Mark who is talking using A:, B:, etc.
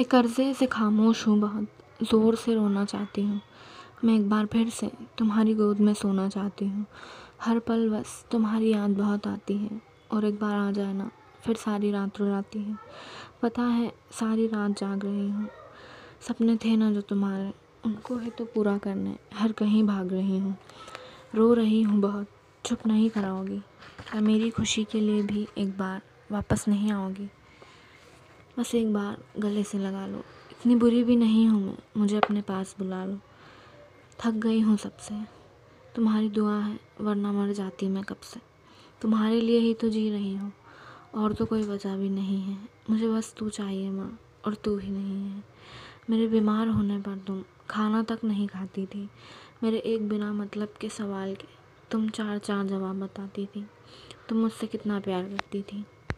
A: एक अर्ज़े से खामोश हूँ, बहुत ज़ोर से रोना चाहती हूँ। मैं एक बार फिर से तुम्हारी गोद में सोना चाहती हूँ। हर पल बस तुम्हारी याद बहुत आती है और एक बार आ जाए ना, फिर सारी रात रो रुलाती है। पता है, सारी रात जाग रही हूँ। सपने थे ना जो तुम्हारे, उनको है तो पूरा करने हर कहीं भाग रही हूँ। रो रही हूँ बहुत, चुप नहीं कराओगी। क्या मेरी खुशी के लिए भी एक बार वापस नहीं आओगी। बस एक बार गले से लगा लो। इतनी बुरी भी नहीं हूँ मैं। मुझे अपने पास बुला लो। थक गई हूँ सबसे। तुम्हारी दुआ है, वरना मर जाती मैं कब से। तुम्हारे लिए ही तो जी रही हूँ। और तो कोई वजह भी नहीं है। मुझे बस तू चाहिए माँ, और तू ही नहीं है। मेरे बीमार होने पर तुम खाना तक नहीं खाती थी। मेरे एक बिना मतलब के सवाल के तुम चार चार जवाब बताती थी। तुम मुझसे कितना प्यार करती थी।